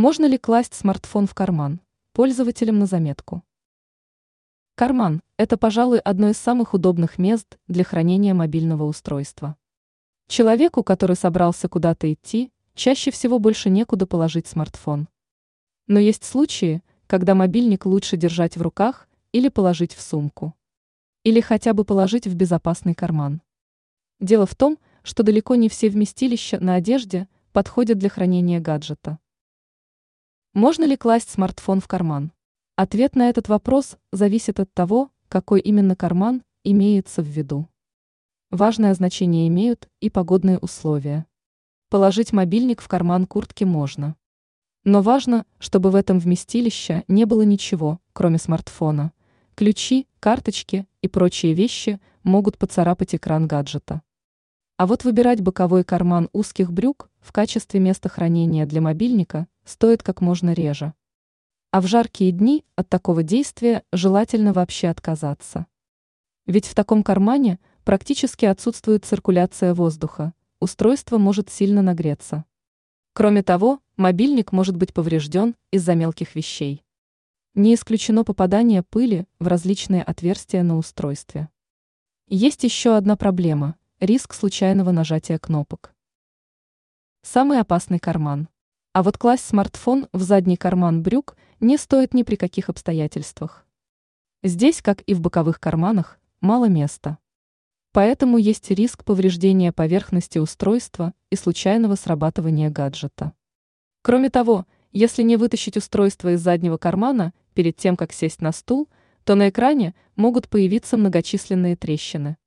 Можно ли класть смартфон в карман? Пользователям на заметку. Карман – это, пожалуй, одно из самых удобных мест для хранения мобильного устройства. Человеку, который собрался куда-то идти, чаще всего больше некуда положить смартфон. Но есть случаи, когда мобильник лучше держать в руках или положить в сумку. Или хотя бы положить в безопасный карман. Дело в том, что далеко не все вместилища на одежде подходят для хранения гаджета. Можно ли класть смартфон в карман? Ответ на этот вопрос зависит от того, какой именно карман имеется в виду. Важное значение имеют и погодные условия. Положить мобильник в карман куртки можно. Но важно, чтобы в этом вместилище не было ничего, кроме смартфона. Ключи, карточки и прочие вещи могут поцарапать экран гаджета. А вот выбирать боковой карман узких брюк в качестве места хранения для мобильника стоит как можно реже. А в жаркие дни от такого действия желательно вообще отказаться. Ведь в таком кармане практически отсутствует циркуляция воздуха, устройство может сильно нагреться. Кроме того, мобильник может быть поврежден из-за мелких вещей. Не исключено попадание пыли в различные отверстия на устройстве. Есть еще одна проблема – риск случайного нажатия кнопок. Самый опасный карман – а вот класть смартфон в задний карман брюк не стоит ни при каких обстоятельствах. Здесь, как и в боковых карманах, мало места. Поэтому есть риск повреждения поверхности устройства и случайного срабатывания гаджета. Кроме того, если не вытащить устройство из заднего кармана перед тем, как сесть на стул, то на экране могут появиться многочисленные трещины.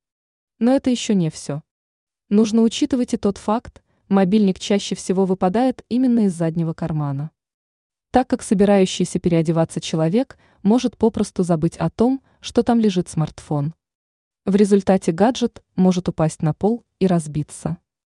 Но это еще не все. Нужно учитывать и тот факт, мобильник чаще всего выпадает именно из заднего кармана. Так как собирающийся переодеваться человек может попросту забыть о том, что там лежит смартфон. В результате гаджет может упасть на пол и разбиться.